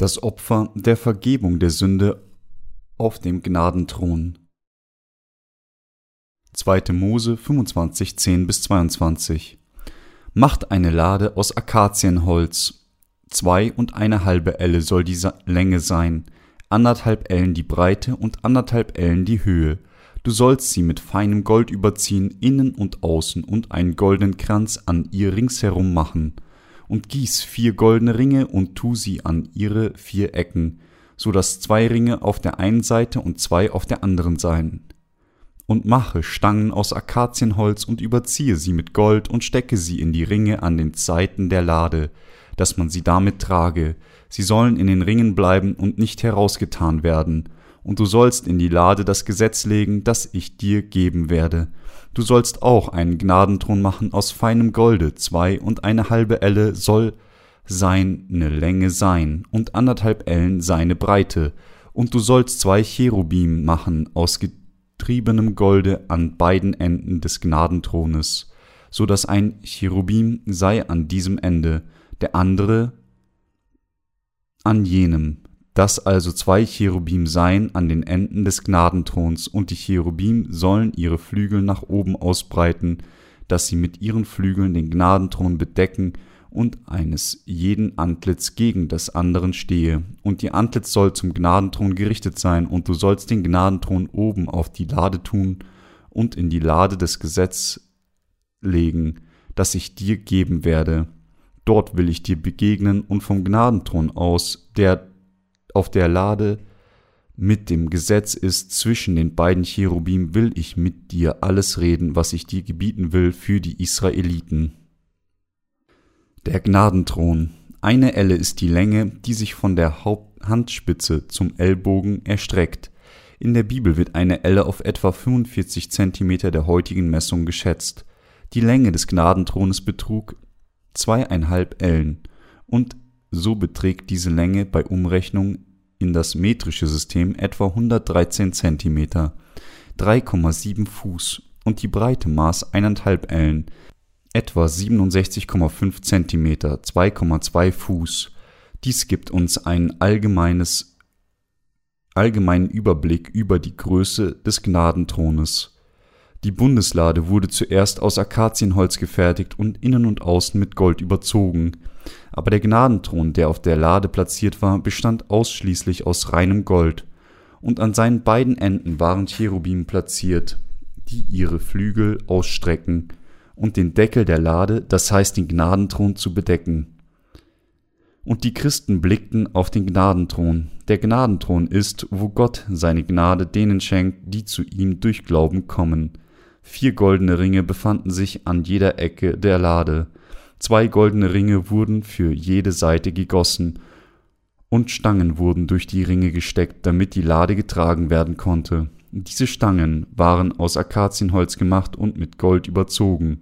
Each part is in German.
Das Opfer der Vergebung der Sünde auf dem Gnadenthron. 2. Mose 25, 10 bis 22 Macht eine Lade aus Akazienholz. Zwei und eine halbe Elle soll die Länge sein, anderthalb Ellen die Breite und anderthalb Ellen die Höhe. Du sollst sie mit feinem Gold überziehen, innen und außen, und einen goldenen Kranz an ihr ringsherum machen. Und gieß vier goldene Ringe und tu sie an ihre vier Ecken, so dass zwei Ringe auf der einen Seite und zwei auf der anderen seien. Und mache Stangen aus Akazienholz und überziehe sie mit Gold und stecke sie in die Ringe an den Seiten der Lade, dass man sie damit trage. Sie sollen in den Ringen bleiben und nicht herausgetan werden und du sollst in die Lade das Gesetz legen, das ich dir geben werde. Du sollst auch einen Gnadenthron machen aus feinem Golde, zwei und eine halbe Elle soll seine Länge sein und anderthalb Ellen seine Breite, und du sollst zwei Cherubim machen aus getriebenem Golde an beiden Enden des Gnadenthrones, so dass ein Cherubim sei an diesem Ende, der andere an jenem, dass also zwei Cherubim seien an den Enden des Gnadenthrons, und die Cherubim sollen ihre Flügel nach oben ausbreiten, dass sie mit ihren Flügeln den Gnadenthron bedecken und eines jeden Antlitz gegen das anderen stehe. Und die Antlitz soll zum Gnadenthron gerichtet sein, und du sollst den Gnadenthron oben auf die Lade tun und in die Lade des Gesetzes legen, das ich dir geben werde. Dort will ich dir begegnen und vom Gnadenthron aus, der auf der Lade mit dem Gesetz ist, zwischen den beiden Cherubim will ich mit dir alles reden, was ich dir gebieten will für die Israeliten. Der Gnadenthron. Eine Elle ist die Länge, die sich von der Haupthandspitze zum Ellbogen erstreckt. In der Bibel wird eine Elle auf etwa 45 Zentimeter der heutigen Messung geschätzt. Die Länge des Gnadenthrones betrug zweieinhalb Ellen und so beträgt diese Länge bei Umrechnung in das metrische System etwa 113 cm, 3,7 Fuß und die Breite maß 1,5 Ellen, etwa 67,5 cm, 2,2 Fuß. Dies gibt uns einen allgemeines, allgemeinen Überblick über die Größe des Gnadenthrones. Die Bundeslade wurde zuerst aus Akazienholz gefertigt und innen und außen mit Gold überzogen aber der Gnadenthron, der auf der Lade platziert war, bestand ausschließlich aus reinem Gold, und an seinen beiden Enden waren Cherubim platziert, die ihre Flügel ausstrecken und den Deckel der Lade, das heißt den Gnadenthron, zu bedecken. Und die Christen blickten auf den Gnadenthron. Der Gnadenthron ist, wo Gott seine Gnade denen schenkt, die zu ihm durch Glauben kommen. Vier goldene Ringe befanden sich an jeder Ecke der Lade, Zwei goldene Ringe wurden für jede Seite gegossen, und Stangen wurden durch die Ringe gesteckt, damit die Lade getragen werden konnte. Diese Stangen waren aus Akazienholz gemacht und mit Gold überzogen.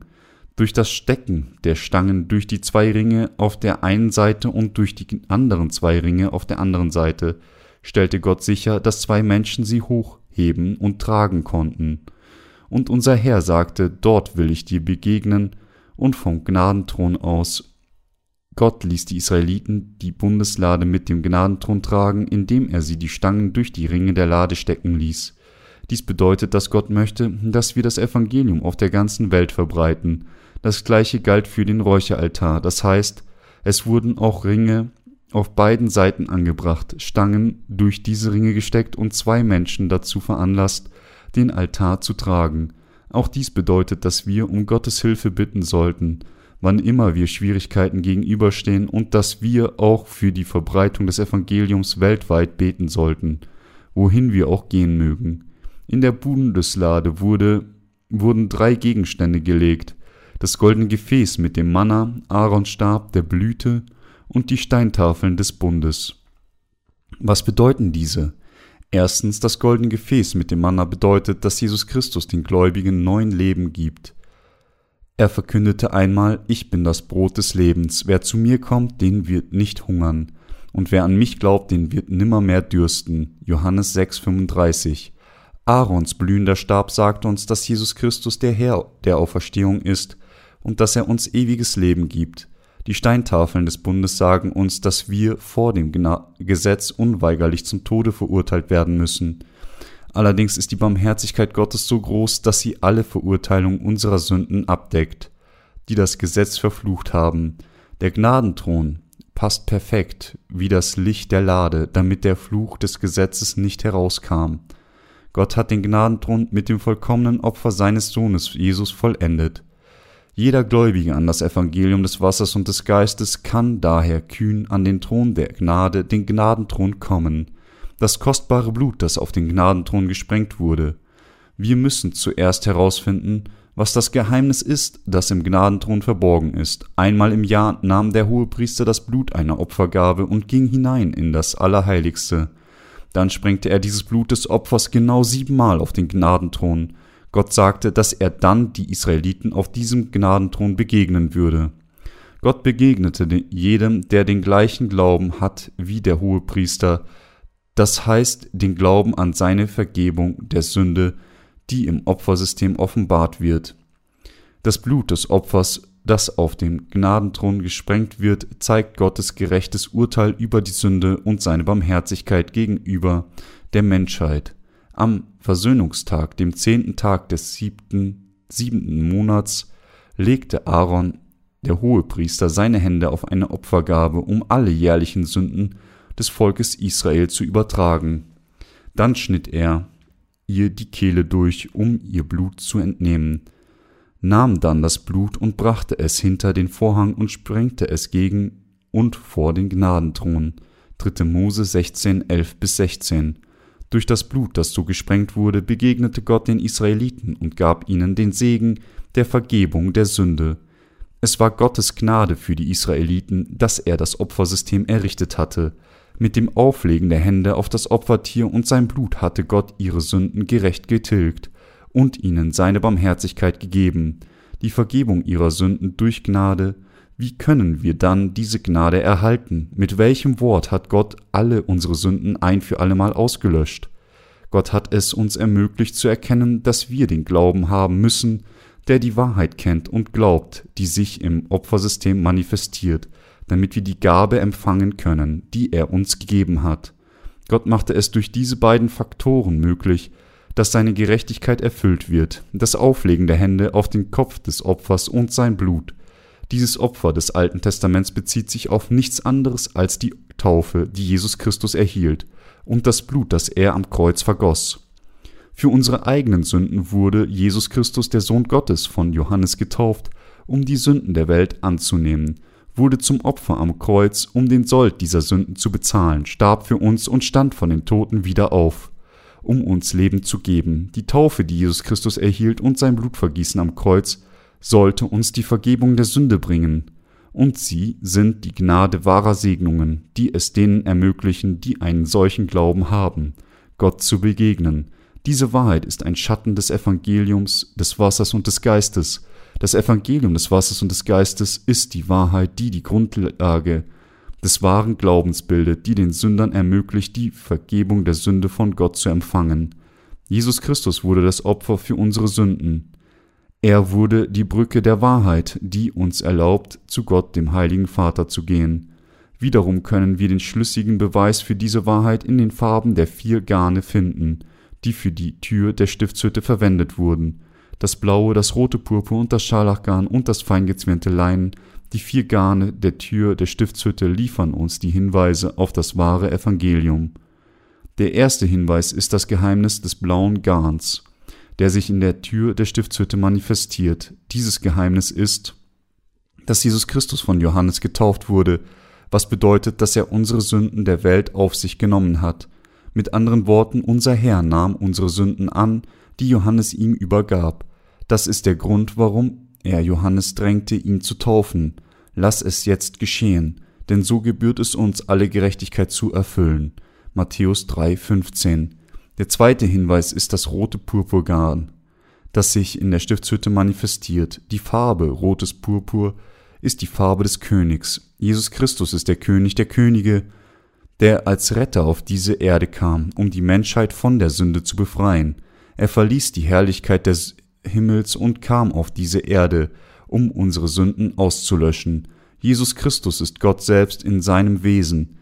Durch das Stecken der Stangen durch die zwei Ringe auf der einen Seite und durch die anderen zwei Ringe auf der anderen Seite stellte Gott sicher, dass zwei Menschen sie hochheben und tragen konnten. Und unser Herr sagte, dort will ich dir begegnen, und vom Gnadenthron aus. Gott ließ die Israeliten die Bundeslade mit dem Gnadenthron tragen, indem er sie die Stangen durch die Ringe der Lade stecken ließ. Dies bedeutet, dass Gott möchte, dass wir das Evangelium auf der ganzen Welt verbreiten. Das gleiche galt für den Räucheraltar, das heißt, es wurden auch Ringe auf beiden Seiten angebracht, Stangen durch diese Ringe gesteckt und zwei Menschen dazu veranlasst, den Altar zu tragen. Auch dies bedeutet, dass wir um Gottes Hilfe bitten sollten, wann immer wir Schwierigkeiten gegenüberstehen und dass wir auch für die Verbreitung des Evangeliums weltweit beten sollten, wohin wir auch gehen mögen. In der Bundeslade wurde, wurden drei Gegenstände gelegt, das goldene Gefäß mit dem Manna, Aarons Stab, der Blüte und die Steintafeln des Bundes. Was bedeuten diese? Erstens, das goldene Gefäß mit dem Manna bedeutet, dass Jesus Christus den Gläubigen neuen Leben gibt. Er verkündete einmal, ich bin das Brot des Lebens, wer zu mir kommt, den wird nicht hungern, und wer an mich glaubt, den wird nimmermehr dürsten. Johannes 6,35. Aarons blühender Stab sagt uns, dass Jesus Christus der Herr der Auferstehung ist und dass er uns ewiges Leben gibt. Die Steintafeln des Bundes sagen uns, dass wir vor dem Gesetz unweigerlich zum Tode verurteilt werden müssen. Allerdings ist die Barmherzigkeit Gottes so groß, dass sie alle Verurteilung unserer Sünden abdeckt, die das Gesetz verflucht haben. Der Gnadenthron passt perfekt wie das Licht der Lade, damit der Fluch des Gesetzes nicht herauskam. Gott hat den Gnadenthron mit dem vollkommenen Opfer seines Sohnes Jesus vollendet. Jeder Gläubige an das Evangelium des Wassers und des Geistes kann daher kühn an den Thron der Gnade, den Gnadenthron kommen, das kostbare Blut, das auf den Gnadenthron gesprengt wurde. Wir müssen zuerst herausfinden, was das Geheimnis ist, das im Gnadenthron verborgen ist. Einmal im Jahr nahm der Hohepriester das Blut einer Opfergabe und ging hinein in das Allerheiligste. Dann sprengte er dieses Blut des Opfers genau siebenmal auf den Gnadenthron, Gott sagte, dass er dann die Israeliten auf diesem Gnadenthron begegnen würde. Gott begegnete jedem, der den gleichen Glauben hat wie der Hohepriester, das heißt den Glauben an seine Vergebung der Sünde, die im Opfersystem offenbart wird. Das Blut des Opfers, das auf dem Gnadenthron gesprengt wird, zeigt Gottes gerechtes Urteil über die Sünde und seine Barmherzigkeit gegenüber der Menschheit. Am Versöhnungstag, dem zehnten Tag des siebten, siebenten Monats, legte Aaron, der Hohepriester, seine Hände auf eine Opfergabe, um alle jährlichen Sünden des Volkes Israel zu übertragen. Dann schnitt er ihr die Kehle durch, um ihr Blut zu entnehmen, nahm dann das Blut und brachte es hinter den Vorhang und sprengte es gegen und vor den Gnadenthron. 3. Mose 16, 11 bis 16. Durch das Blut, das so gesprengt wurde, begegnete Gott den Israeliten und gab ihnen den Segen der Vergebung der Sünde. Es war Gottes Gnade für die Israeliten, dass er das Opfersystem errichtet hatte. Mit dem Auflegen der Hände auf das Opfertier und sein Blut hatte Gott ihre Sünden gerecht getilgt und ihnen seine Barmherzigkeit gegeben, die Vergebung ihrer Sünden durch Gnade, wie können wir dann diese Gnade erhalten? Mit welchem Wort hat Gott alle unsere Sünden ein für allemal ausgelöscht? Gott hat es uns ermöglicht zu erkennen, dass wir den Glauben haben müssen, der die Wahrheit kennt und glaubt, die sich im Opfersystem manifestiert, damit wir die Gabe empfangen können, die er uns gegeben hat. Gott machte es durch diese beiden Faktoren möglich, dass seine Gerechtigkeit erfüllt wird, das Auflegen der Hände auf den Kopf des Opfers und sein Blut, dieses Opfer des Alten Testaments bezieht sich auf nichts anderes als die Taufe, die Jesus Christus erhielt, und das Blut, das er am Kreuz vergoss. Für unsere eigenen Sünden wurde Jesus Christus, der Sohn Gottes, von Johannes getauft, um die Sünden der Welt anzunehmen, wurde zum Opfer am Kreuz, um den Sold dieser Sünden zu bezahlen, starb für uns und stand von den Toten wieder auf, um uns Leben zu geben. Die Taufe, die Jesus Christus erhielt und sein Blutvergießen am Kreuz, sollte uns die Vergebung der Sünde bringen, und sie sind die Gnade wahrer Segnungen, die es denen ermöglichen, die einen solchen Glauben haben, Gott zu begegnen. Diese Wahrheit ist ein Schatten des Evangeliums, des Wassers und des Geistes. Das Evangelium des Wassers und des Geistes ist die Wahrheit, die die Grundlage des wahren Glaubens bildet, die den Sündern ermöglicht, die Vergebung der Sünde von Gott zu empfangen. Jesus Christus wurde das Opfer für unsere Sünden. Er wurde die Brücke der Wahrheit, die uns erlaubt, zu Gott, dem heiligen Vater, zu gehen. Wiederum können wir den schlüssigen Beweis für diese Wahrheit in den Farben der vier Garne finden, die für die Tür der Stiftshütte verwendet wurden. Das blaue, das rote Purpur und das Scharlachgarn und das feingezwirnte Leinen, die vier Garne der Tür der Stiftshütte liefern uns die Hinweise auf das wahre Evangelium. Der erste Hinweis ist das Geheimnis des blauen Garns der sich in der Tür der Stiftshütte manifestiert. Dieses Geheimnis ist, dass Jesus Christus von Johannes getauft wurde, was bedeutet, dass er unsere Sünden der Welt auf sich genommen hat. Mit anderen Worten, unser Herr nahm unsere Sünden an, die Johannes ihm übergab. Das ist der Grund, warum er Johannes drängte, ihn zu taufen. Lass es jetzt geschehen, denn so gebührt es uns, alle Gerechtigkeit zu erfüllen. Matthäus 3, 15. Der zweite Hinweis ist das rote Purpurgarn, das sich in der Stiftshütte manifestiert. Die Farbe rotes Purpur ist die Farbe des Königs. Jesus Christus ist der König der Könige, der als Retter auf diese Erde kam, um die Menschheit von der Sünde zu befreien. Er verließ die Herrlichkeit des Himmels und kam auf diese Erde, um unsere Sünden auszulöschen. Jesus Christus ist Gott selbst in seinem Wesen.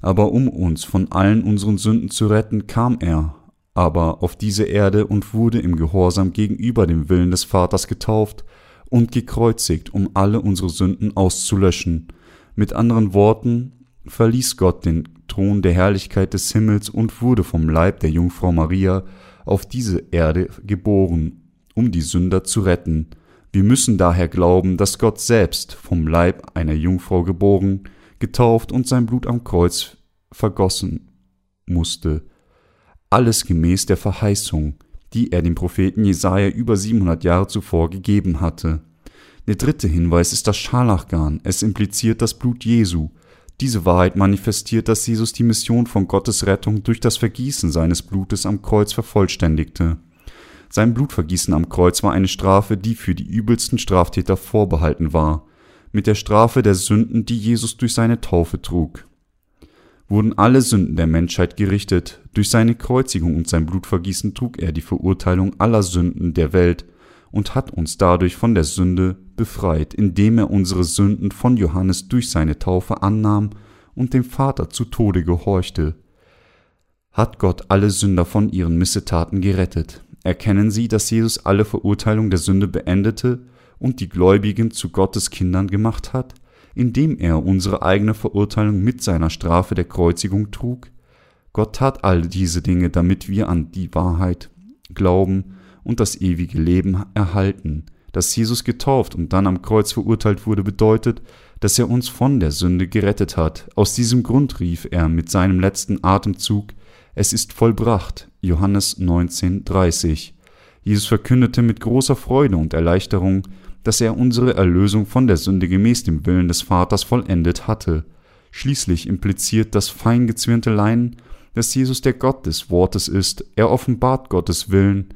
Aber um uns von allen unseren Sünden zu retten, kam er aber auf diese Erde und wurde im Gehorsam gegenüber dem Willen des Vaters getauft und gekreuzigt, um alle unsere Sünden auszulöschen. Mit anderen Worten, verließ Gott den Thron der Herrlichkeit des Himmels und wurde vom Leib der Jungfrau Maria auf diese Erde geboren, um die Sünder zu retten. Wir müssen daher glauben, dass Gott selbst vom Leib einer Jungfrau geboren, getauft und sein Blut am Kreuz vergossen musste. Alles gemäß der Verheißung, die er dem Propheten Jesaja über 700 Jahre zuvor gegeben hatte. Der dritte Hinweis ist das Scharlachgarn. Es impliziert das Blut Jesu. Diese Wahrheit manifestiert, dass Jesus die Mission von Gottes Rettung durch das Vergießen seines Blutes am Kreuz vervollständigte. Sein Blutvergießen am Kreuz war eine Strafe, die für die übelsten Straftäter vorbehalten war, mit der Strafe der Sünden, die Jesus durch seine Taufe trug. Wurden alle Sünden der Menschheit gerichtet, durch seine Kreuzigung und sein Blutvergießen trug er die Verurteilung aller Sünden der Welt und hat uns dadurch von der Sünde befreit, indem er unsere Sünden von Johannes durch seine Taufe annahm und dem Vater zu Tode gehorchte. Hat Gott alle Sünder von ihren Missetaten gerettet, erkennen sie, dass Jesus alle Verurteilung der Sünde beendete und die Gläubigen zu Gottes Kindern gemacht hat, indem er unsere eigene Verurteilung mit seiner Strafe der Kreuzigung trug? Gott tat all diese Dinge, damit wir an die Wahrheit glauben und das ewige Leben erhalten. Dass Jesus getauft und dann am Kreuz verurteilt wurde, bedeutet, dass er uns von der Sünde gerettet hat. Aus diesem Grund rief er mit seinem letzten Atemzug es ist vollbracht. Johannes 19,30. Jesus verkündete mit großer Freude und Erleichterung, dass er unsere Erlösung von der Sünde gemäß dem Willen des Vaters vollendet hatte. Schließlich impliziert das fein gezwirnte Leinen, dass Jesus der Gott des Wortes ist. Er offenbart Gottes Willen.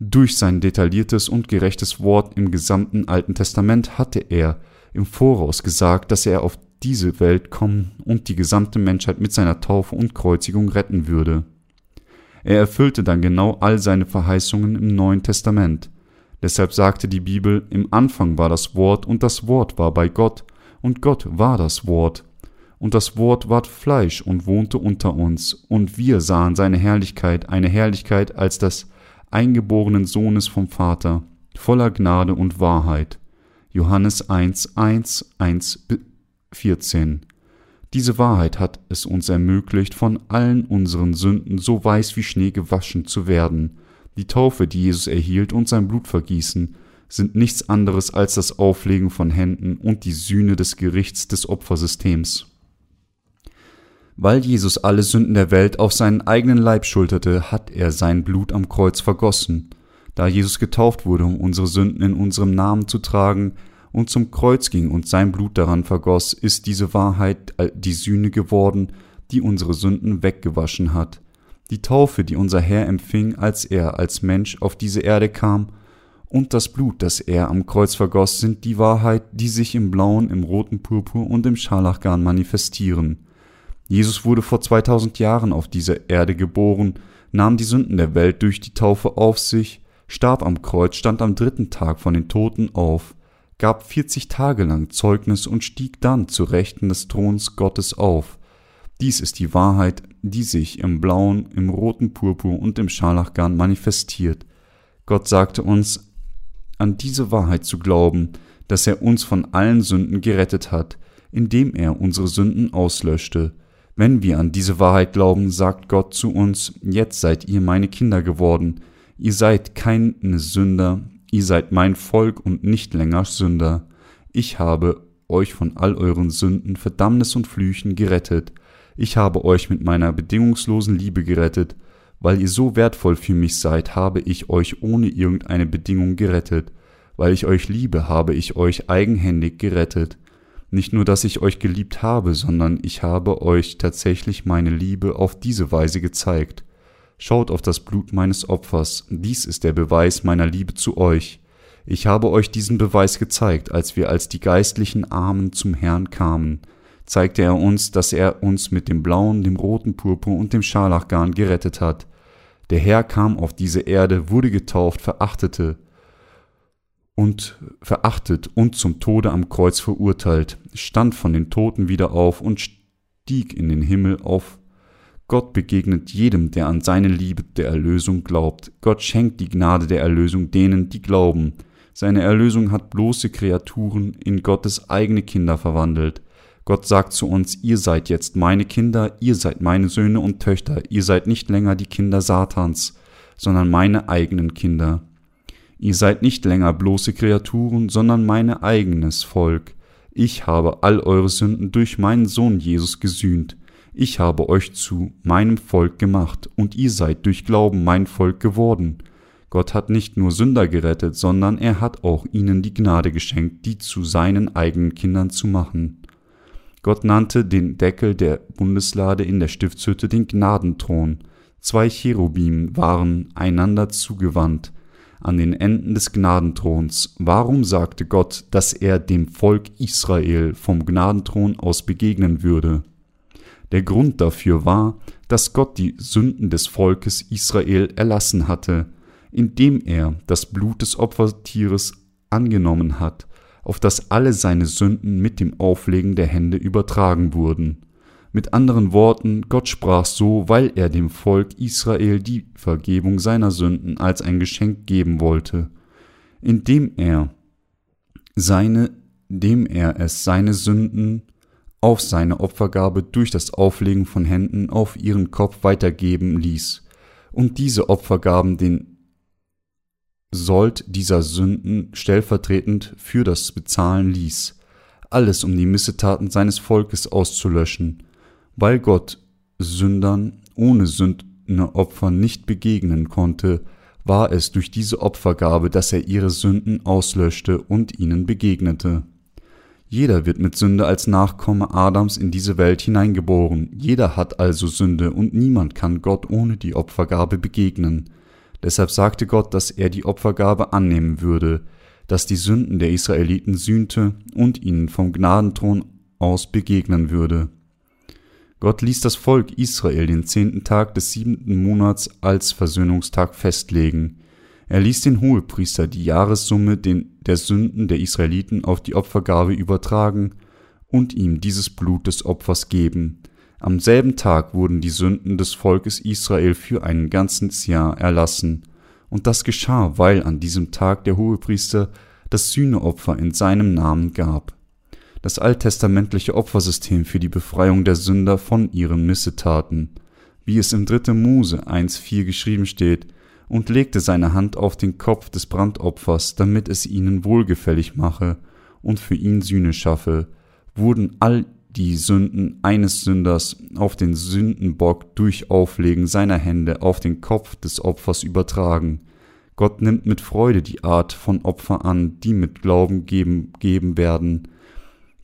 Durch sein detailliertes und gerechtes Wort im gesamten Alten Testament hatte er im Voraus gesagt, dass er auf diese Welt kommen und die gesamte Menschheit mit seiner Taufe und Kreuzigung retten würde. Er erfüllte dann genau all seine Verheißungen im Neuen Testament. Deshalb sagte die Bibel, im Anfang war das Wort und das Wort war bei Gott und Gott war das Wort. Und das Wort ward Fleisch und wohnte unter uns, und wir sahen seine Herrlichkeit, eine Herrlichkeit als des eingeborenen Sohnes vom Vater, voller Gnade und Wahrheit. Johannes 1, 1, 1 14. Diese Wahrheit hat es uns ermöglicht, von allen unseren Sünden so weiß wie Schnee gewaschen zu werden. Die Taufe, die Jesus erhielt und sein Blutvergießen sind nichts anderes als das Auflegen von Händen und die Sühne des Gerichts des Opfersystems. Weil Jesus alle Sünden der Welt auf seinen eigenen Leib schulterte, hat er sein Blut am Kreuz vergossen. Da Jesus getauft wurde, um unsere Sünden in unserem Namen zu tragen, und zum Kreuz ging und sein Blut daran vergoss, ist diese Wahrheit die Sühne geworden, die unsere Sünden weggewaschen hat. Die Taufe, die unser Herr empfing, als er als Mensch auf diese Erde kam, und das Blut, das er am Kreuz vergoss, sind die Wahrheit, die sich im blauen, im roten Purpur und im Scharlachgarn manifestieren. Jesus wurde vor 2000 Jahren auf dieser Erde geboren, nahm die Sünden der Welt durch die Taufe auf sich, starb am Kreuz, stand am dritten Tag von den Toten auf, gab 40 Tage lang Zeugnis und stieg dann zu Rechten des Throns Gottes auf. Dies ist die Wahrheit, die sich im blauen, im roten Purpur und im Scharlachgarn manifestiert. Gott sagte uns, an diese Wahrheit zu glauben, dass er uns von allen Sünden gerettet hat, indem er unsere Sünden auslöschte. Wenn wir an diese Wahrheit glauben, sagt Gott zu uns, jetzt seid ihr meine Kinder geworden, ihr seid keine Sünder, Ihr seid mein Volk und nicht länger Sünder. Ich habe euch von all euren Sünden, Verdammnis und Flüchen gerettet. Ich habe euch mit meiner bedingungslosen Liebe gerettet. Weil ihr so wertvoll für mich seid, habe ich euch ohne irgendeine Bedingung gerettet. Weil ich euch liebe, habe ich euch eigenhändig gerettet. Nicht nur, dass ich euch geliebt habe, sondern ich habe euch tatsächlich meine Liebe auf diese Weise gezeigt. Schaut auf das Blut meines Opfers, dies ist der Beweis meiner Liebe zu euch. Ich habe euch diesen Beweis gezeigt, als wir als die geistlichen Armen zum Herrn kamen, zeigte er uns, dass er uns mit dem blauen, dem roten Purpur und dem Scharlachgarn gerettet hat. Der Herr kam auf diese Erde, wurde getauft, verachtete und verachtet und zum Tode am Kreuz verurteilt, stand von den Toten wieder auf und stieg in den Himmel auf. Gott begegnet jedem, der an seine Liebe der Erlösung glaubt. Gott schenkt die Gnade der Erlösung denen, die glauben. Seine Erlösung hat bloße Kreaturen in Gottes eigene Kinder verwandelt. Gott sagt zu uns, ihr seid jetzt meine Kinder, ihr seid meine Söhne und Töchter, ihr seid nicht länger die Kinder Satans, sondern meine eigenen Kinder. Ihr seid nicht länger bloße Kreaturen, sondern mein eigenes Volk. Ich habe all eure Sünden durch meinen Sohn Jesus gesühnt. Ich habe euch zu meinem Volk gemacht, und ihr seid durch Glauben mein Volk geworden. Gott hat nicht nur Sünder gerettet, sondern er hat auch ihnen die Gnade geschenkt, die zu seinen eigenen Kindern zu machen. Gott nannte den Deckel der Bundeslade in der Stiftshütte den Gnadenthron. Zwei Cherubim waren einander zugewandt, an den Enden des Gnadenthrons. Warum sagte Gott, dass er dem Volk Israel vom Gnadenthron aus begegnen würde? Der Grund dafür war, dass Gott die Sünden des Volkes Israel erlassen hatte, indem er das Blut des Opfertieres angenommen hat, auf das alle seine Sünden mit dem Auflegen der Hände übertragen wurden. Mit anderen Worten, Gott sprach so, weil er dem Volk Israel die Vergebung seiner Sünden als ein Geschenk geben wollte, indem er seine, dem er es seine Sünden auf seine Opfergabe durch das Auflegen von Händen auf ihren Kopf weitergeben ließ und diese Opfergaben den Sold dieser Sünden stellvertretend für das bezahlen ließ, alles um die Missetaten seines Volkes auszulöschen, weil Gott Sündern ohne Sündenopfer nicht begegnen konnte, war es durch diese Opfergabe, dass er ihre Sünden auslöschte und ihnen begegnete. Jeder wird mit Sünde als Nachkomme Adams in diese Welt hineingeboren, jeder hat also Sünde und niemand kann Gott ohne die Opfergabe begegnen. Deshalb sagte Gott, dass er die Opfergabe annehmen würde, dass die Sünden der Israeliten sühnte und ihnen vom Gnadenthron aus begegnen würde. Gott ließ das Volk Israel den zehnten Tag des siebenten Monats als Versöhnungstag festlegen. Er ließ den Hohepriester die Jahressumme der Sünden der Israeliten auf die Opfergabe übertragen und ihm dieses Blut des Opfers geben. Am selben Tag wurden die Sünden des Volkes Israel für ein ganzes Jahr erlassen. Und das geschah, weil an diesem Tag der Hohepriester das Sühneopfer in seinem Namen gab das alttestamentliche Opfersystem für die Befreiung der Sünder von ihren Missetaten, wie es im 3. Mose 1,4 geschrieben steht, und legte seine Hand auf den Kopf des Brandopfers, damit es ihnen wohlgefällig mache und für ihn Sühne schaffe, wurden all die Sünden eines Sünders auf den Sündenbock durch Auflegen seiner Hände auf den Kopf des Opfers übertragen. Gott nimmt mit Freude die Art von Opfer an, die mit Glauben geben, geben werden,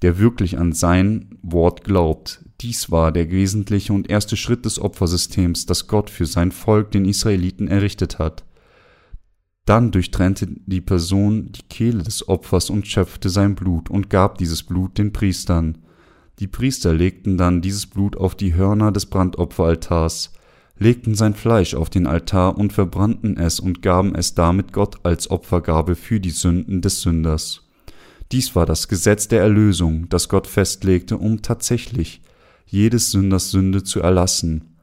der wirklich an sein Wort glaubt. Dies war der wesentliche und erste Schritt des Opfersystems, das Gott für sein Volk, den Israeliten, errichtet hat. Dann durchtrennte die Person die Kehle des Opfers und schöpfte sein Blut und gab dieses Blut den Priestern. Die Priester legten dann dieses Blut auf die Hörner des Brandopferaltars, legten sein Fleisch auf den Altar und verbrannten es und gaben es damit Gott als Opfergabe für die Sünden des Sünders. Dies war das Gesetz der Erlösung, das Gott festlegte, um tatsächlich jedes Sünders Sünde zu erlassen.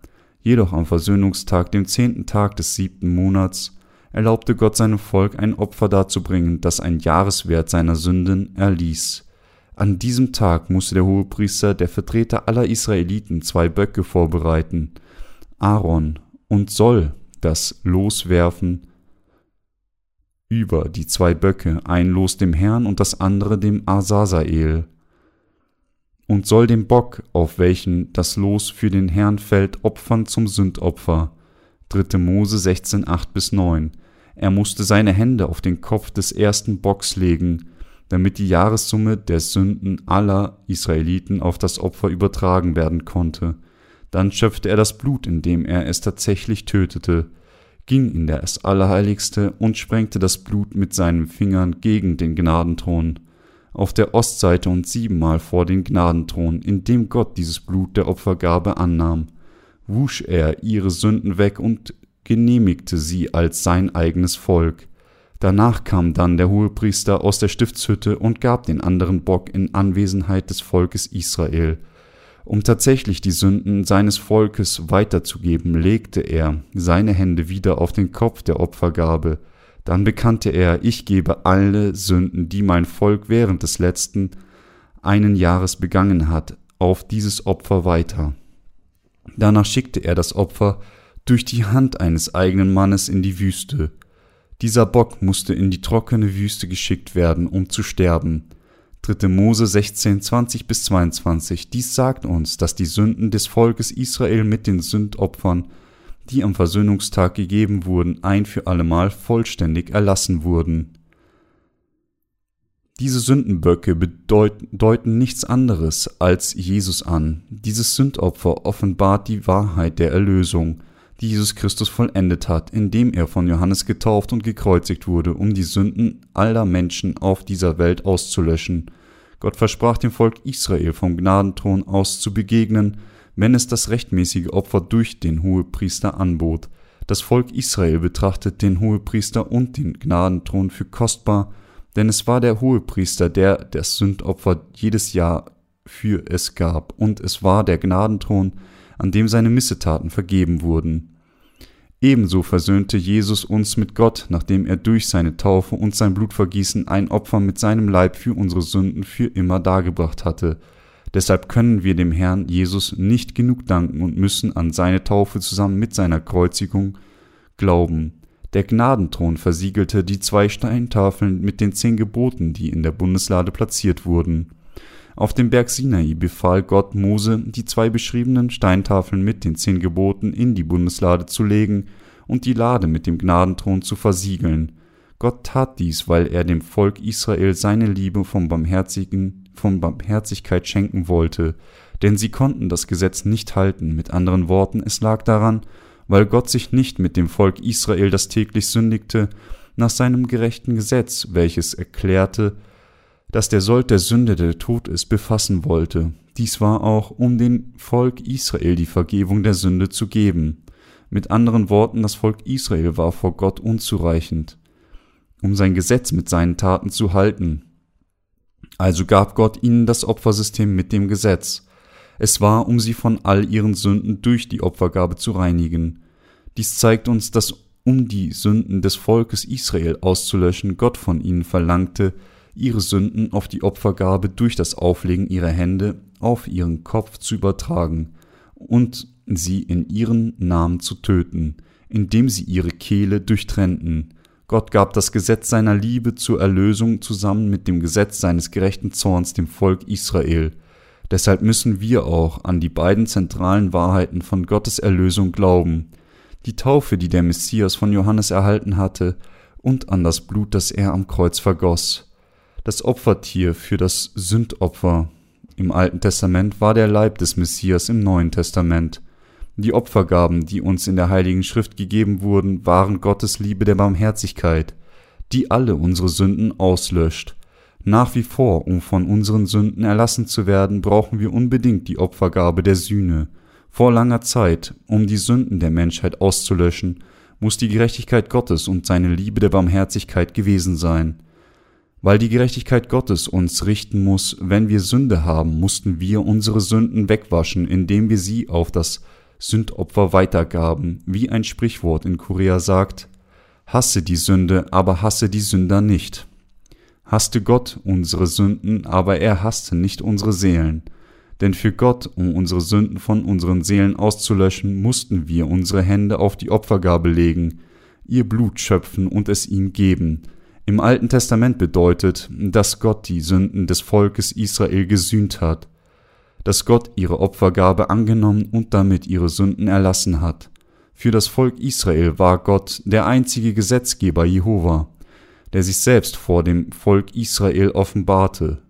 Jedoch am Versöhnungstag, dem zehnten Tag des siebten Monats, erlaubte Gott seinem Volk ein Opfer darzubringen, das ein Jahreswert seiner Sünden erließ. An diesem Tag musste der Hohepriester, der Vertreter aller Israeliten, zwei Böcke vorbereiten, Aaron, und soll das loswerfen über die zwei Böcke, ein Los dem Herrn und das andere dem Asasael, und soll den Bock, auf welchen das Los für den Herrn fällt, opfern zum Sündopfer. 3. Mose 16, 8 bis 9. Er musste seine Hände auf den Kopf des ersten Bocks legen, damit die Jahressumme der Sünden aller Israeliten auf das Opfer übertragen werden konnte. Dann schöpfte er das Blut, indem er es tatsächlich tötete ging in das Allerheiligste und sprengte das Blut mit seinen Fingern gegen den Gnadenthron, auf der Ostseite und siebenmal vor den Gnadenthron, indem Gott dieses Blut der Opfergabe annahm, wusch er ihre Sünden weg und genehmigte sie als sein eigenes Volk. Danach kam dann der Hohepriester aus der Stiftshütte und gab den anderen Bock in Anwesenheit des Volkes Israel. Um tatsächlich die Sünden seines Volkes weiterzugeben, legte er seine Hände wieder auf den Kopf der Opfergabe. Dann bekannte er, ich gebe alle Sünden, die mein Volk während des letzten einen Jahres begangen hat, auf dieses Opfer weiter. Danach schickte er das Opfer durch die Hand eines eigenen Mannes in die Wüste. Dieser Bock musste in die trockene Wüste geschickt werden, um zu sterben. 3. Mose 16, 20 bis 22. Dies sagt uns, dass die Sünden des Volkes Israel mit den Sündopfern, die am Versöhnungstag gegeben wurden, ein für allemal vollständig erlassen wurden. Diese Sündenböcke bedeuten nichts anderes als Jesus an. Dieses Sündopfer offenbart die Wahrheit der Erlösung, die Jesus Christus vollendet hat, indem er von Johannes getauft und gekreuzigt wurde, um die Sünden aller Menschen auf dieser Welt auszulöschen. Gott versprach dem Volk Israel vom Gnadenthron aus zu begegnen, wenn es das rechtmäßige Opfer durch den Hohepriester anbot. Das Volk Israel betrachtet den Hohepriester und den Gnadenthron für kostbar, denn es war der Hohepriester, der das Sündopfer jedes Jahr für es gab, und es war der Gnadenthron, an dem seine Missetaten vergeben wurden. Ebenso versöhnte Jesus uns mit Gott, nachdem er durch seine Taufe und sein Blutvergießen ein Opfer mit seinem Leib für unsere Sünden für immer dargebracht hatte. Deshalb können wir dem Herrn Jesus nicht genug danken und müssen an seine Taufe zusammen mit seiner Kreuzigung glauben. Der Gnadenthron versiegelte die zwei Steintafeln mit den zehn Geboten, die in der Bundeslade platziert wurden. Auf dem Berg Sinai befahl Gott Mose, die zwei beschriebenen Steintafeln mit den zehn Geboten in die Bundeslade zu legen und die Lade mit dem Gnadenthron zu versiegeln. Gott tat dies, weil er dem Volk Israel seine Liebe vom Barmherzigen, von Barmherzigkeit schenken wollte, denn sie konnten das Gesetz nicht halten. Mit anderen Worten, es lag daran, weil Gott sich nicht mit dem Volk Israel, das täglich sündigte, nach seinem gerechten Gesetz, welches erklärte, dass der Sold der Sünde der Tod ist, befassen wollte. Dies war auch, um dem Volk Israel die Vergebung der Sünde zu geben. Mit anderen Worten, das Volk Israel war vor Gott unzureichend, um sein Gesetz mit seinen Taten zu halten. Also gab Gott ihnen das Opfersystem mit dem Gesetz. Es war, um sie von all ihren Sünden durch die Opfergabe zu reinigen. Dies zeigt uns, dass um die Sünden des Volkes Israel auszulöschen, Gott von ihnen verlangte, ihre Sünden auf die Opfergabe durch das Auflegen ihrer Hände auf ihren Kopf zu übertragen und sie in ihren Namen zu töten, indem sie ihre Kehle durchtrennten. Gott gab das Gesetz seiner Liebe zur Erlösung zusammen mit dem Gesetz seines gerechten Zorns dem Volk Israel. Deshalb müssen wir auch an die beiden zentralen Wahrheiten von Gottes Erlösung glauben. Die Taufe, die der Messias von Johannes erhalten hatte, und an das Blut, das er am Kreuz vergoss. Das Opfertier für das Sündopfer im Alten Testament war der Leib des Messias im Neuen Testament. Die Opfergaben, die uns in der Heiligen Schrift gegeben wurden, waren Gottes Liebe der Barmherzigkeit, die alle unsere Sünden auslöscht. Nach wie vor, um von unseren Sünden erlassen zu werden, brauchen wir unbedingt die Opfergabe der Sühne. Vor langer Zeit, um die Sünden der Menschheit auszulöschen, muss die Gerechtigkeit Gottes und seine Liebe der Barmherzigkeit gewesen sein. Weil die Gerechtigkeit Gottes uns richten muss, wenn wir Sünde haben, mussten wir unsere Sünden wegwaschen, indem wir sie auf das Sündopfer weitergaben, wie ein Sprichwort in Korea sagt, hasse die Sünde, aber hasse die Sünder nicht. Hasste Gott unsere Sünden, aber er hasste nicht unsere Seelen. Denn für Gott, um unsere Sünden von unseren Seelen auszulöschen, mussten wir unsere Hände auf die Opfergabe legen, ihr Blut schöpfen und es ihm geben, im Alten Testament bedeutet, dass Gott die Sünden des Volkes Israel gesühnt hat, dass Gott ihre Opfergabe angenommen und damit ihre Sünden erlassen hat. Für das Volk Israel war Gott der einzige Gesetzgeber Jehova, der sich selbst vor dem Volk Israel offenbarte,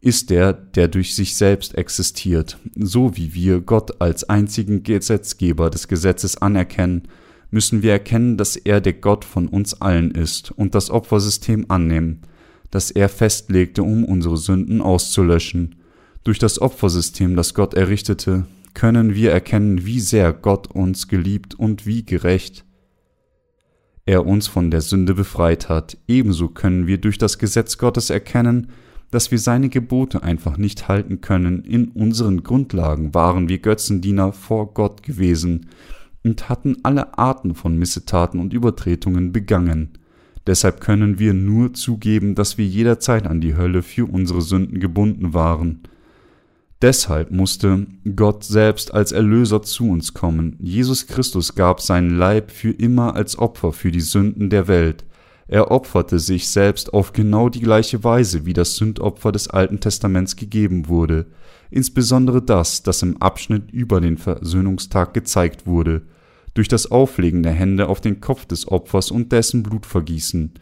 ist der, der durch sich selbst existiert, so wie wir Gott als einzigen Gesetzgeber des Gesetzes anerkennen müssen wir erkennen, dass er der Gott von uns allen ist und das Opfersystem annehmen, das er festlegte, um unsere Sünden auszulöschen. Durch das Opfersystem, das Gott errichtete, können wir erkennen, wie sehr Gott uns geliebt und wie gerecht er uns von der Sünde befreit hat. Ebenso können wir durch das Gesetz Gottes erkennen, dass wir seine Gebote einfach nicht halten können. In unseren Grundlagen waren wir Götzendiener vor Gott gewesen und hatten alle Arten von Missetaten und Übertretungen begangen. Deshalb können wir nur zugeben, dass wir jederzeit an die Hölle für unsere Sünden gebunden waren. Deshalb musste Gott selbst als Erlöser zu uns kommen. Jesus Christus gab seinen Leib für immer als Opfer für die Sünden der Welt. Er opferte sich selbst auf genau die gleiche Weise, wie das Sündopfer des Alten Testaments gegeben wurde, insbesondere das, das im Abschnitt über den Versöhnungstag gezeigt wurde, durch das Auflegen der Hände auf den Kopf des Opfers und dessen Blutvergießen.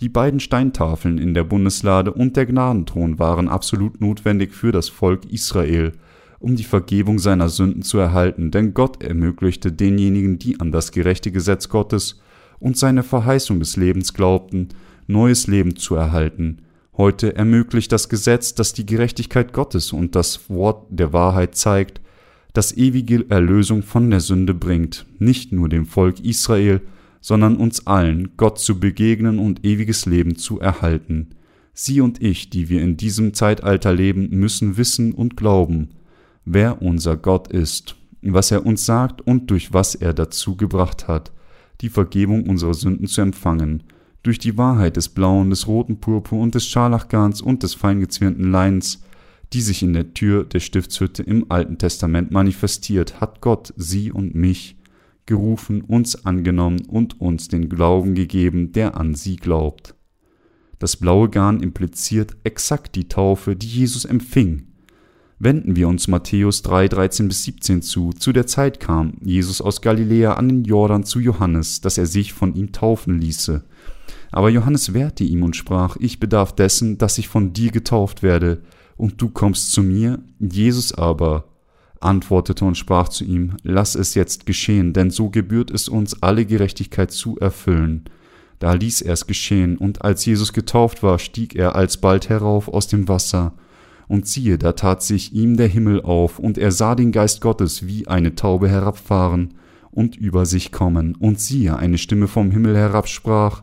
Die beiden Steintafeln in der Bundeslade und der Gnadenthron waren absolut notwendig für das Volk Israel, um die Vergebung seiner Sünden zu erhalten, denn Gott ermöglichte denjenigen, die an das gerechte Gesetz Gottes und seine Verheißung des Lebens glaubten, neues Leben zu erhalten. Heute ermöglicht das Gesetz, das die Gerechtigkeit Gottes und das Wort der Wahrheit zeigt, das ewige Erlösung von der Sünde bringt, nicht nur dem Volk Israel, sondern uns allen, Gott zu begegnen und ewiges Leben zu erhalten. Sie und ich, die wir in diesem Zeitalter leben, müssen wissen und glauben, wer unser Gott ist, was er uns sagt und durch was er dazu gebracht hat, die Vergebung unserer Sünden zu empfangen, durch die Wahrheit des blauen, des roten Purpur und des Scharlachgarns und des feingezwirnten Leins, die sich in der Tür der Stiftshütte im Alten Testament manifestiert, hat Gott sie und mich gerufen, uns angenommen und uns den Glauben gegeben, der an sie glaubt. Das blaue Garn impliziert exakt die Taufe, die Jesus empfing, Wenden wir uns Matthäus 3, 13 bis 17 zu. Zu der Zeit kam Jesus aus Galiläa an den Jordan zu Johannes, dass er sich von ihm taufen ließe. Aber Johannes wehrte ihm und sprach, ich bedarf dessen, dass ich von dir getauft werde, und du kommst zu mir. Jesus aber antwortete und sprach zu ihm, lass es jetzt geschehen, denn so gebührt es uns, alle Gerechtigkeit zu erfüllen. Da ließ er es geschehen, und als Jesus getauft war, stieg er alsbald herauf aus dem Wasser, und siehe, da tat sich ihm der Himmel auf, und er sah den Geist Gottes wie eine Taube herabfahren und über sich kommen, und siehe, eine Stimme vom Himmel herab sprach,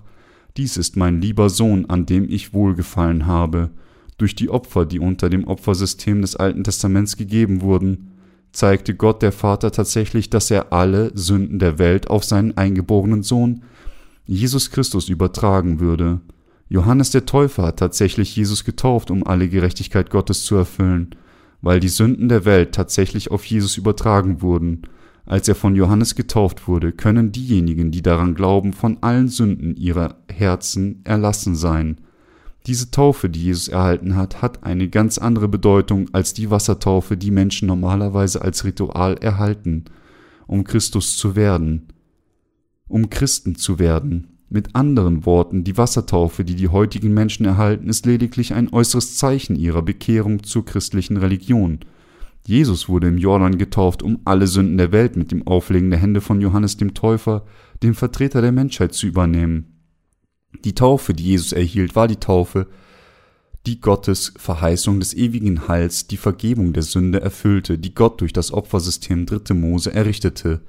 Dies ist mein lieber Sohn, an dem ich wohlgefallen habe. Durch die Opfer, die unter dem Opfersystem des Alten Testaments gegeben wurden, zeigte Gott der Vater tatsächlich, dass er alle Sünden der Welt auf seinen eingeborenen Sohn, Jesus Christus, übertragen würde. Johannes der Täufer hat tatsächlich Jesus getauft, um alle Gerechtigkeit Gottes zu erfüllen, weil die Sünden der Welt tatsächlich auf Jesus übertragen wurden. Als er von Johannes getauft wurde, können diejenigen, die daran glauben, von allen Sünden ihrer Herzen erlassen sein. Diese Taufe, die Jesus erhalten hat, hat eine ganz andere Bedeutung als die Wassertaufe, die Menschen normalerweise als Ritual erhalten, um Christus zu werden, um Christen zu werden. Mit anderen Worten, die Wassertaufe, die die heutigen Menschen erhalten, ist lediglich ein äußeres Zeichen ihrer Bekehrung zur christlichen Religion. Jesus wurde im Jordan getauft, um alle Sünden der Welt mit dem Auflegen der Hände von Johannes dem Täufer, dem Vertreter der Menschheit, zu übernehmen. Die Taufe, die Jesus erhielt, war die Taufe, die Gottes Verheißung des ewigen Heils, die Vergebung der Sünde erfüllte, die Gott durch das Opfersystem dritte Mose errichtete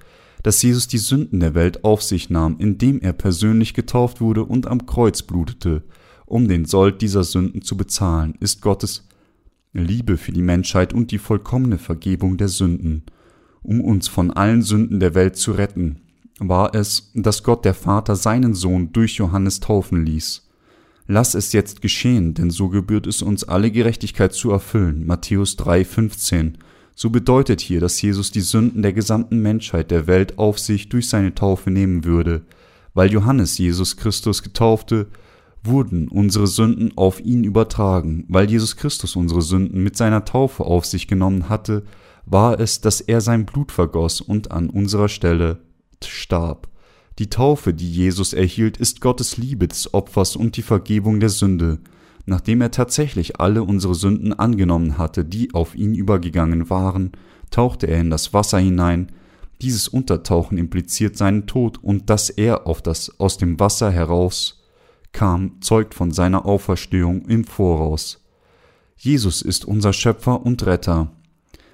dass Jesus die Sünden der Welt auf sich nahm, indem er persönlich getauft wurde und am Kreuz blutete, um den Sold dieser Sünden zu bezahlen, ist Gottes Liebe für die Menschheit und die vollkommene Vergebung der Sünden. Um uns von allen Sünden der Welt zu retten, war es, dass Gott der Vater seinen Sohn durch Johannes taufen ließ. Lass es jetzt geschehen, denn so gebührt es uns alle Gerechtigkeit zu erfüllen. Matthäus 3, 15 so bedeutet hier, dass Jesus die Sünden der gesamten Menschheit der Welt auf sich durch seine Taufe nehmen würde. Weil Johannes Jesus Christus getaufte, wurden unsere Sünden auf ihn übertragen. Weil Jesus Christus unsere Sünden mit seiner Taufe auf sich genommen hatte, war es, dass er sein Blut vergoss und an unserer Stelle starb. Die Taufe, die Jesus erhielt, ist Gottes Liebe des Opfers und die Vergebung der Sünde nachdem er tatsächlich alle unsere Sünden angenommen hatte, die auf ihn übergegangen waren, tauchte er in das Wasser hinein. Dieses Untertauchen impliziert seinen Tod und dass er auf das aus dem Wasser heraus kam, zeugt von seiner Auferstehung im Voraus. Jesus ist unser Schöpfer und Retter.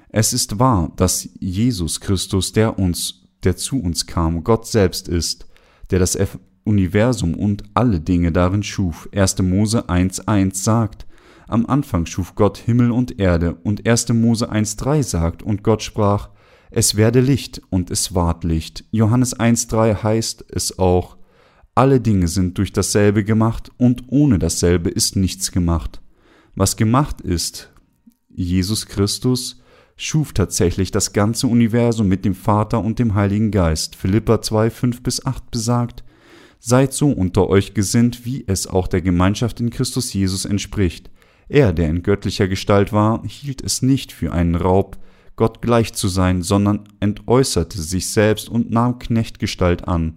Es ist wahr, dass Jesus Christus, der uns, der zu uns kam, Gott selbst ist, der das Universum und alle Dinge darin schuf. 1. Mose 1.1 sagt, am Anfang schuf Gott Himmel und Erde und 1. Mose 1.3 sagt, und Gott sprach, es werde Licht und es ward Licht. Johannes 1.3 heißt es auch, alle Dinge sind durch dasselbe gemacht und ohne dasselbe ist nichts gemacht. Was gemacht ist, Jesus Christus, schuf tatsächlich das ganze Universum mit dem Vater und dem Heiligen Geist. Philippa 2, 5 bis 8 besagt, Seid so unter euch gesinnt, wie es auch der Gemeinschaft in Christus Jesus entspricht. Er, der in göttlicher Gestalt war, hielt es nicht für einen Raub, Gott gleich zu sein, sondern entäußerte sich selbst und nahm Knechtgestalt an,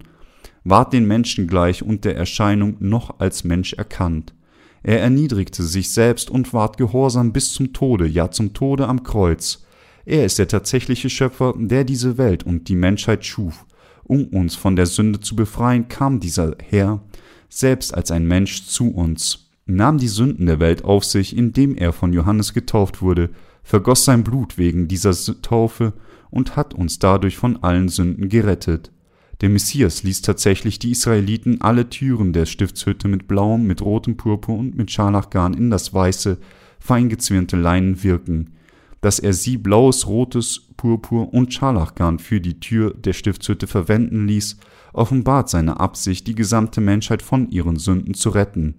ward den Menschen gleich und der Erscheinung noch als Mensch erkannt. Er erniedrigte sich selbst und ward gehorsam bis zum Tode, ja zum Tode am Kreuz. Er ist der tatsächliche Schöpfer, der diese Welt und die Menschheit schuf. Um uns von der Sünde zu befreien, kam dieser Herr selbst als ein Mensch zu uns, nahm die Sünden der Welt auf sich, indem er von Johannes getauft wurde, vergoss sein Blut wegen dieser Taufe und hat uns dadurch von allen Sünden gerettet. Der Messias ließ tatsächlich die Israeliten alle Türen der Stiftshütte mit blauem, mit rotem Purpur und mit Scharlachgarn in das weiße, feingezwirnte Leinen wirken dass er sie blaues, rotes, Purpur und Scharlachgarn für die Tür der Stiftshütte verwenden ließ, offenbart seine Absicht, die gesamte Menschheit von ihren Sünden zu retten,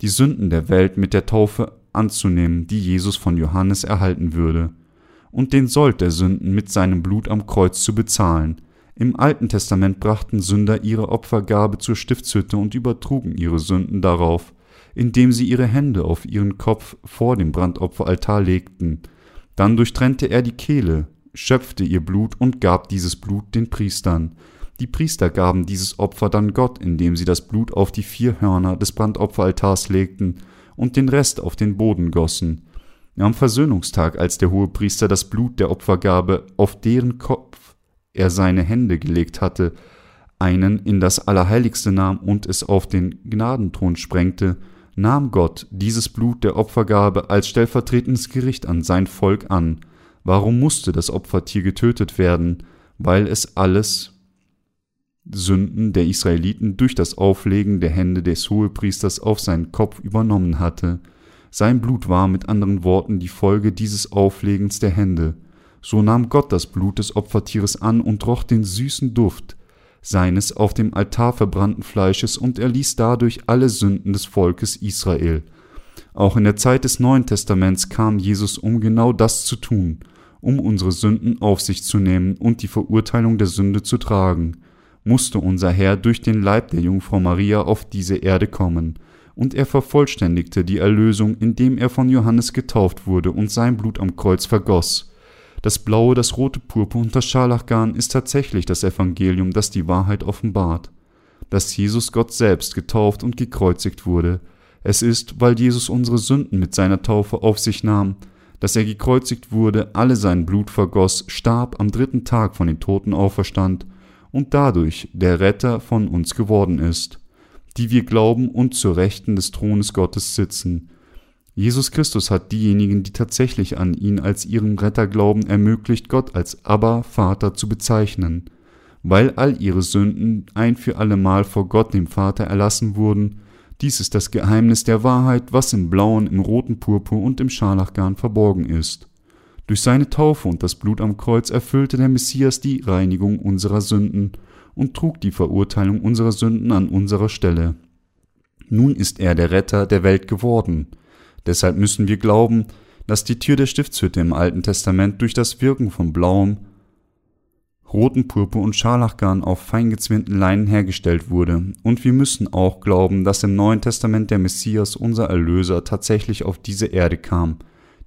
die Sünden der Welt mit der Taufe anzunehmen, die Jesus von Johannes erhalten würde, und den Sold der Sünden mit seinem Blut am Kreuz zu bezahlen. Im Alten Testament brachten Sünder ihre Opfergabe zur Stiftshütte und übertrugen ihre Sünden darauf, indem sie ihre Hände auf ihren Kopf vor dem Brandopferaltar legten, dann durchtrennte er die Kehle, schöpfte ihr Blut und gab dieses Blut den Priestern. Die Priester gaben dieses Opfer dann Gott, indem sie das Blut auf die vier Hörner des Brandopferaltars legten und den Rest auf den Boden gossen. Am Versöhnungstag, als der Hohepriester das Blut der Opfergabe auf deren Kopf er seine Hände gelegt hatte, einen in das Allerheiligste nahm und es auf den Gnadenthron sprengte, nahm Gott dieses Blut der Opfergabe als stellvertretendes Gericht an sein Volk an. Warum musste das Opfertier getötet werden? Weil es alles Sünden der Israeliten durch das Auflegen der Hände des Hohepriesters auf seinen Kopf übernommen hatte. Sein Blut war mit anderen Worten die Folge dieses Auflegens der Hände. So nahm Gott das Blut des Opfertieres an und roch den süßen Duft, seines auf dem Altar verbrannten Fleisches und erließ dadurch alle Sünden des Volkes Israel. Auch in der Zeit des Neuen Testaments kam Jesus, um genau das zu tun, um unsere Sünden auf sich zu nehmen und die Verurteilung der Sünde zu tragen, musste unser Herr durch den Leib der Jungfrau Maria auf diese Erde kommen, und er vervollständigte die Erlösung, indem er von Johannes getauft wurde und sein Blut am Kreuz vergoss. Das blaue, das rote Purpur und das Scharlachgarn ist tatsächlich das Evangelium, das die Wahrheit offenbart. Dass Jesus Gott selbst getauft und gekreuzigt wurde. Es ist, weil Jesus unsere Sünden mit seiner Taufe auf sich nahm, dass er gekreuzigt wurde, alle sein Blut vergoss, starb, am dritten Tag von den Toten auferstand und dadurch der Retter von uns geworden ist, die wir glauben und zur Rechten des Thrones Gottes sitzen, Jesus Christus hat diejenigen, die tatsächlich an ihn als ihren Retter glauben, ermöglicht, Gott als Abba Vater zu bezeichnen. Weil all ihre Sünden ein für allemal vor Gott dem Vater erlassen wurden, dies ist das Geheimnis der Wahrheit, was im blauen, im roten Purpur und im Scharlachgarn verborgen ist. Durch seine Taufe und das Blut am Kreuz erfüllte der Messias die Reinigung unserer Sünden und trug die Verurteilung unserer Sünden an unserer Stelle. Nun ist er der Retter der Welt geworden. Deshalb müssen wir glauben, dass die Tür der Stiftshütte im Alten Testament durch das Wirken von blauem, roten Purpur und Scharlachgarn auf feingezwirnten Leinen hergestellt wurde, und wir müssen auch glauben, dass im Neuen Testament der Messias, unser Erlöser, tatsächlich auf diese Erde kam,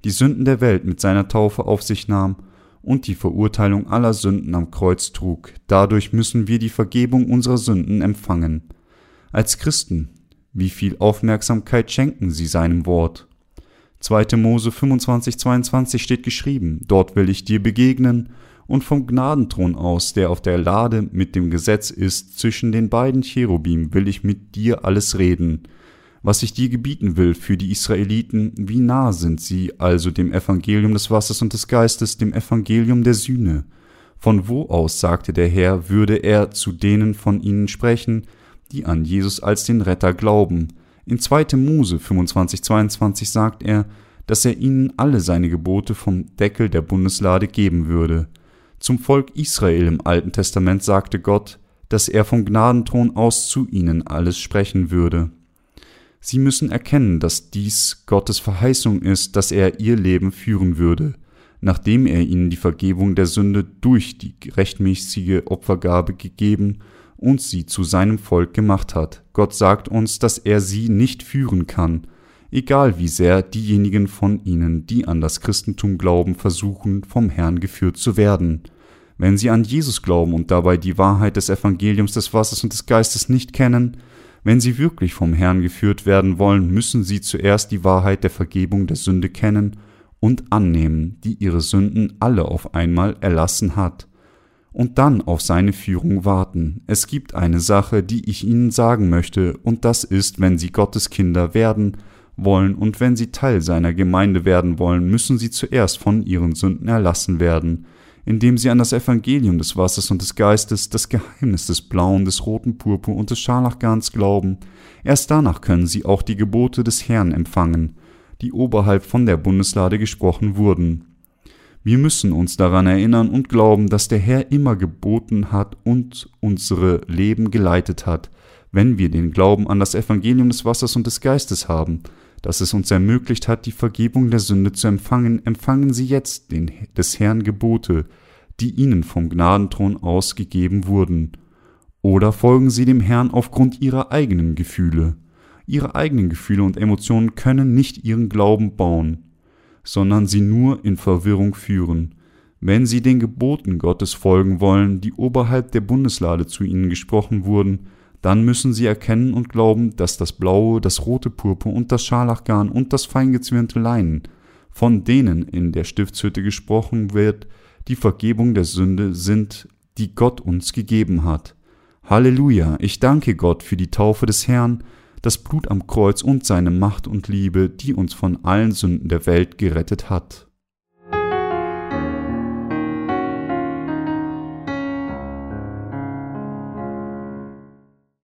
die Sünden der Welt mit seiner Taufe auf sich nahm und die Verurteilung aller Sünden am Kreuz trug. Dadurch müssen wir die Vergebung unserer Sünden empfangen. Als Christen wie viel Aufmerksamkeit schenken sie seinem Wort? 2. Mose 25, 22 steht geschrieben, dort will ich dir begegnen, und vom Gnadenthron aus, der auf der Lade mit dem Gesetz ist, zwischen den beiden Cherubim will ich mit dir alles reden, was ich dir gebieten will für die Israeliten, wie nah sind sie also dem Evangelium des Wassers und des Geistes, dem Evangelium der Sühne. Von wo aus, sagte der Herr, würde er zu denen von ihnen sprechen, die an Jesus als den Retter glauben. In 2. Mose 25,22 sagt er, dass er ihnen alle seine Gebote vom Deckel der Bundeslade geben würde. Zum Volk Israel im Alten Testament sagte Gott, dass er vom Gnadenthron aus zu ihnen alles sprechen würde. Sie müssen erkennen, dass dies Gottes Verheißung ist, dass er ihr Leben führen würde, nachdem er ihnen die Vergebung der Sünde durch die rechtmäßige Opfergabe gegeben und sie zu seinem Volk gemacht hat. Gott sagt uns, dass er sie nicht führen kann, egal wie sehr diejenigen von ihnen, die an das Christentum glauben, versuchen, vom Herrn geführt zu werden. Wenn sie an Jesus glauben und dabei die Wahrheit des Evangeliums des Wassers und des Geistes nicht kennen, wenn sie wirklich vom Herrn geführt werden wollen, müssen sie zuerst die Wahrheit der Vergebung der Sünde kennen und annehmen, die ihre Sünden alle auf einmal erlassen hat, und dann auf seine Führung warten. Es gibt eine Sache, die ich Ihnen sagen möchte, und das ist, wenn Sie Gottes Kinder werden wollen und wenn Sie Teil seiner Gemeinde werden wollen, müssen Sie zuerst von Ihren Sünden erlassen werden, indem sie an das Evangelium des Wassers und des Geistes, das Geheimnis des blauen, des roten Purpur und des Scharlachgarns glauben. Erst danach können sie auch die Gebote des Herrn empfangen, die oberhalb von der Bundeslade gesprochen wurden. Wir müssen uns daran erinnern und glauben, dass der Herr immer geboten hat und unsere Leben geleitet hat, wenn wir den Glauben an das Evangelium des Wassers und des Geistes haben, das es uns ermöglicht hat, die Vergebung der Sünde zu empfangen, empfangen Sie jetzt den, des Herrn Gebote, die Ihnen vom Gnadenthron aus gegeben wurden. Oder folgen Sie dem Herrn aufgrund Ihrer eigenen Gefühle. Ihre eigenen Gefühle und Emotionen können nicht Ihren Glauben bauen, sondern sie nur in Verwirrung führen. Wenn Sie den Geboten Gottes folgen wollen, die oberhalb der Bundeslade zu Ihnen gesprochen wurden, dann müssen sie erkennen und glauben, dass das blaue, das rote Purpur und das Scharlachgarn und das feingezwirnte Leinen, von denen in der Stiftshütte gesprochen wird, die Vergebung der Sünde sind, die Gott uns gegeben hat. Halleluja, ich danke Gott für die Taufe des Herrn, das Blut am Kreuz und seine Macht und Liebe, die uns von allen Sünden der Welt gerettet hat.